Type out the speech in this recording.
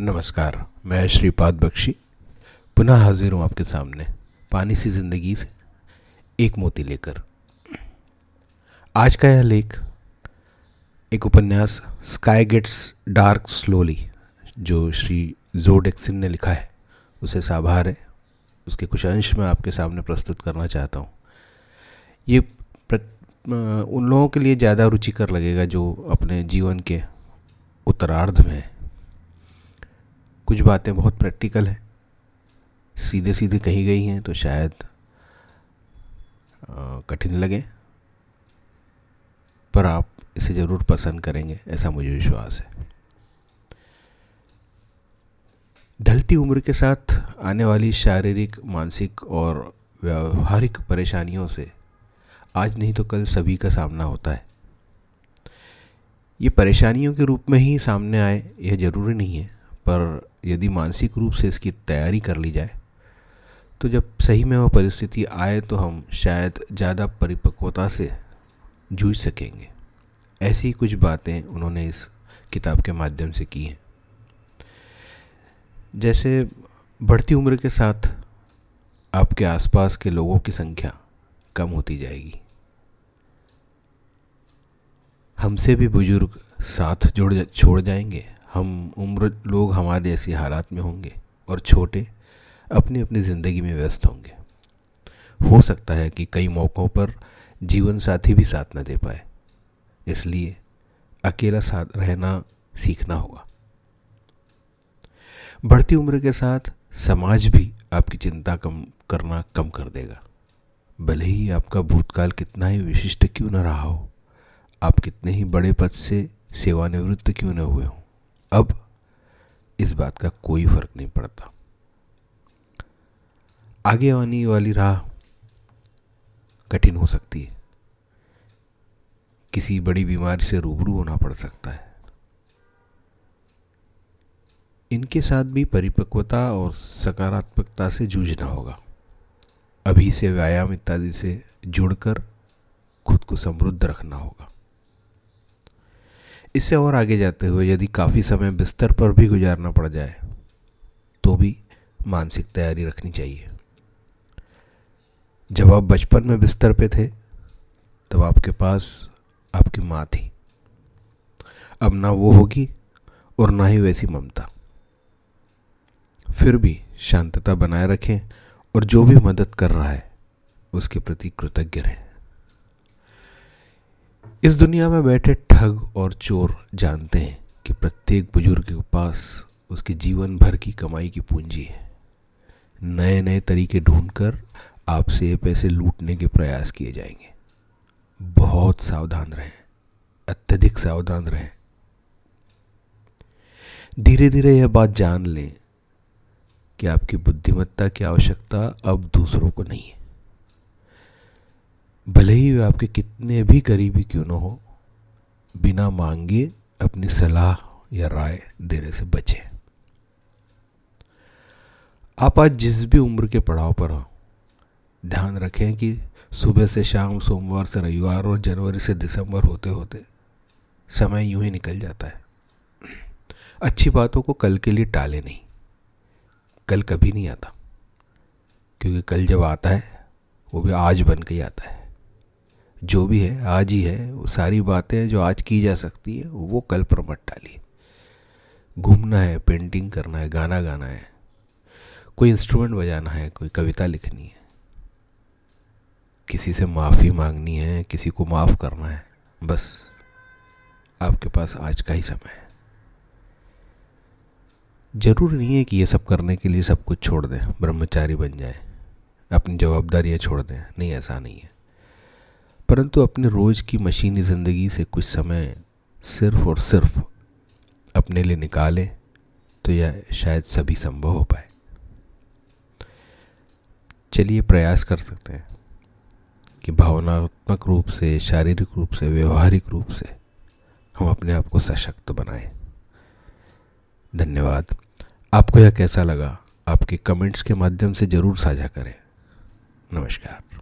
नमस्कार, मैं श्रीपाद बख्शी। पुनः हाजिर हूँ आपके सामने, पानी सी ज़िंदगी से एक मोती लेकर। आज का यह लेख एक उपन्यास स्काई गेट्स डार्क स्लोली जो श्री जोडेक्सिन ने लिखा है, उसे साभार है। उसके कुछ अंश मैं आपके सामने प्रस्तुत करना चाहता हूँ। ये उन लोगों के लिए ज़्यादा रुचिकर लगेगा जो अपने जीवन के उत्तरार्ध में कुछ बातें बहुत प्रैक्टिकल हैं। सीधे सीधे कही गई हैं तो शायद कठिन लगे। पर आप इसे ज़रूर पसंद करेंगे, ऐसा मुझे विश्वास है। ढलती उम्र के साथ आने वाली शारीरिक, मानसिक और व्यावहारिक परेशानियों से आज नहीं तो कल सभी का सामना होता है। ये परेशानियों के रूप में ही सामने आए, यह ज़रूरी नहीं है। पर यदि मानसिक रूप से इसकी तैयारी कर ली जाए तो जब सही में वह परिस्थिति आए तो हम शायद ज़्यादा परिपक्वता से जूझ सकेंगे। ऐसी कुछ बातें उन्होंने इस किताब के माध्यम से की हैं। जैसे बढ़ती उम्र के साथ आपके आसपास के लोगों की संख्या कम होती जाएगी। हमसे भी बुज़ुर्ग साथ जुड़ छोड़ जाएँगे। हम उम्र, लोग हमारे ऐसी हालात में होंगे और छोटे अपनी अपनी ज़िंदगी में व्यस्त होंगे। हो सकता है कि कई मौक़ों पर जीवन साथी भी साथ न दे पाए। इसलिए अकेला साथ रहना सीखना होगा। बढ़ती उम्र के साथ समाज भी आपकी चिंता कम करना कम कर देगा। भले ही आपका भूतकाल कितना ही विशिष्ट क्यों न रहा हो, आप कितने ही बड़े पद से सेवानिवृत्त क्यों न हुए हों। अब इस बात का कोई फ़र्क नहीं पड़ता। आगे आने वाली राह कठिन हो सकती है। किसी बड़ी बीमारी से रूबरू होना पड़ सकता है। इनके साथ भी परिपक्वता और सकारात्मकता से जूझना होगा। अभी से व्यायाम इत्यादि से जुड़कर खुद को समृद्ध रखना होगा। इससे और आगे जाते हुए यदि काफ़ी समय बिस्तर पर भी गुजारना पड़ जाए तो भी मानसिक तैयारी रखनी चाहिए। जब आप बचपन में बिस्तर पे थे, तब आपके पास आपकी माँ थी। अब ना वो होगी और ना ही वैसी ममता। फिर भी शांतता बनाए रखें और जो भी मदद कर रहा है, उसके प्रति कृतज्ञ रहें। इस दुनिया में बैठे ठग और चोर जानते हैं कि प्रत्येक बुज़ुर्ग के पास उसके जीवन भर की कमाई की पूंजी है। नए नए तरीके ढूंढकर आपसे ये पैसे लूटने के प्रयास किए जाएँगे। बहुत सावधान रहें, अत्यधिक सावधान रहें। धीरे धीरे यह बात जान लें कि आपकी बुद्धिमत्ता की आवश्यकता अब दूसरों को नहीं है। भले ही वे आपके कितने भी करीबी क्यों ना हो, बिना मांगे अपनी सलाह या राय देने से बचें। आप आज जिस भी उम्र के पड़ाव पर हो, ध्यान रखें कि सुबह से शाम, सोमवार से रविवार और जनवरी से दिसंबर होते होते समय यूँ ही निकल जाता है। अच्छी बातों को कल के लिए टाले नहीं। कल कभी नहीं आता, क्योंकि कल जब आता है, वो भी आज बन के ही आता है। जो भी है, आज ही है, वो सारी बातें जो आज की जा सकती है, वो कल पर मत डालिए। घूमना है, पेंटिंग करना है, गाना गाना है, कोई इंस्ट्रूमेंट बजाना है, कोई कविता लिखनी है, किसी से माफ़ी मांगनी है, किसी को माफ़ करना है, बस आपके पास आज का ही समय है। ज़रूर नहीं है कि ये सब करने के लिए सब कुछ छोड़ दें, ब्रह्मचारी बन जाए, अपनी जवाबदारियाँ छोड़ दें, नहीं, ऐसा नहीं है। परंतु अपने रोज़ की मशीनी ज़िंदगी से कुछ समय सिर्फ़ और सिर्फ़ अपने लिए निकालें तो यह शायद सभी संभव हो पाए। चलिए प्रयास कर सकते हैं कि भावनात्मक रूप से, शारीरिक रूप से, व्यवहारिक रूप से हम अपने आप को सशक्त बनाएँ। धन्यवाद। आपको यह कैसा लगा? आपके कमेंट्स के माध्यम से ज़रूर साझा करें। नमस्कार।